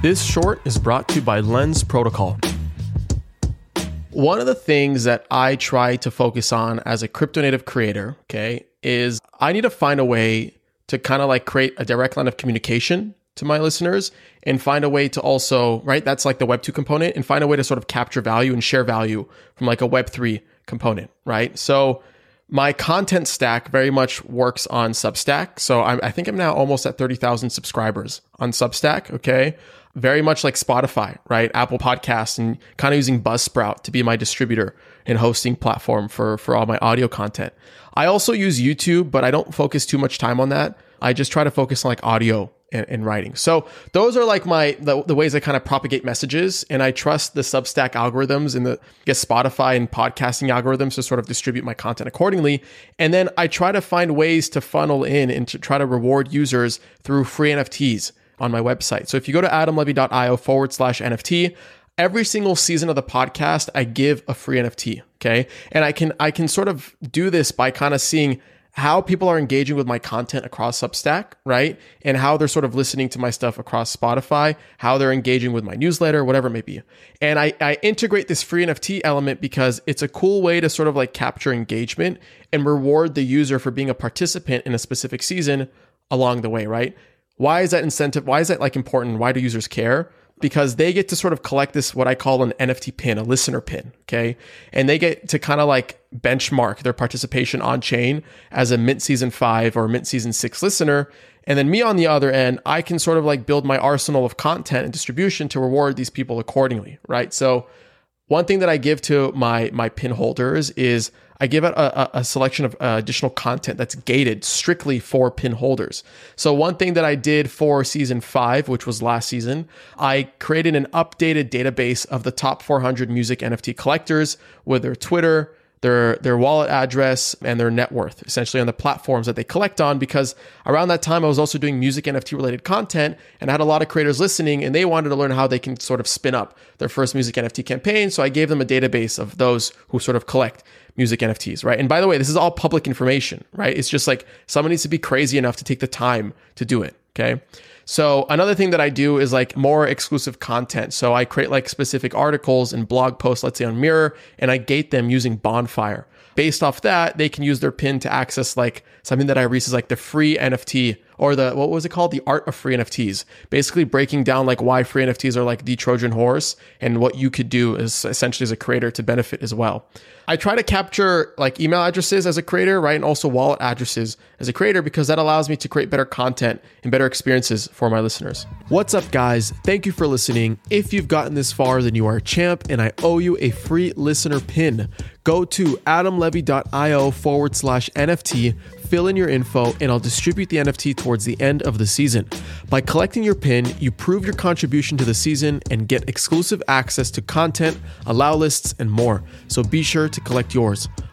This short is brought to you by Lens Protocol. One of the things that I try to focus on as a crypto native creator, okay, is I need to find a way to kind of like create a direct line of communication to my listeners and find a way to also, right? That's like the Web 2 component and find a way to sort of capture value and share value from like a Web 3 component, right? So my content stack very much works on Substack. So I'm, I think I'm now almost at 30,000 subscribers on Substack. Okay very much like Spotify, right? Apple Podcasts and kind of using Buzzsprout to be my distributor and hosting platform for, for all my audio content. I also use YouTube, but I don't focus too much time on that. I just try to focus on like audio and, writing. So those are like my the, the, ways I kind of propagate messages, and I trust the Substack algorithms and the I guess Spotify and podcasting algorithms to sort of distribute my content accordingly. And then I try to find ways to funnel in and to try to reward users through free NFTs on my website. So if you go to adamlevy.io forward slash NFT, every single season of the podcast, I give a free NFT. Okay. And I can, I can sort of do this by kind of seeing how people are engaging with my content across Substack, right? And how they're sort of listening to my stuff across Spotify, how they're engaging with my newsletter, whatever it may be. And I, I integrate this free NFT element because it's a cool way to sort of like capture engagement and reward the user for being a participant in a specific season along the way, right? Why is that incentive? Why is that like important? Why do users care? Because they get to sort of collect this, what I call an NFT pin, a listener pin. Okay. And they get to kind of like benchmark their participation on chain as a mint season five or mint season six listener. And then me on the other end, I can sort of like build my arsenal of content and distribution to reward these people accordingly. Right. So one thing that I give to my, my pin holders is I give out a, a selection of uh, additional content that's gated strictly for pin holders. So one thing that I did for season five, which was last season, I created an updated database of the top 400 music NFT collectors with their Twitter, their their wallet address and their net worth essentially on the platforms that they collect on because around that time I was also doing music NFT related content and I had a lot of creators listening and they wanted to learn how they can sort of spin up their first music NFT campaign so I gave them a database of those who sort of collect music NFTs, right? And by the way, this is all public information, right? It's just like someone needs to be crazy enough to take the time to do it, okay? So another thing that I do is like more exclusive content. So I create like specific articles and blog posts, let's say on Mirror, and I gate them using Bonfire. Based off that, they can use their pin to access like something that I release is like the free NFT or the what was it called? The art of free NFTs. Basically breaking down like why free NFTs are like the Trojan horse and what you could do is essentially as a creator to benefit as well. I try to capture like email addresses as a creator, right? And also wallet addresses as a creator because that allows me to create better content and better experiences for my listeners. What's up, guys? Thank you for listening. If you've gotten this far, then you are a champ, and I owe you a free listener pin. Go to adamlevy.io forward slash NFT fill in your info, and I'll distribute the NFT towards the end of the season. By collecting your pin, you prove your contribution to the season and get exclusive access to content, allow lists, and more. So be sure to collect yours.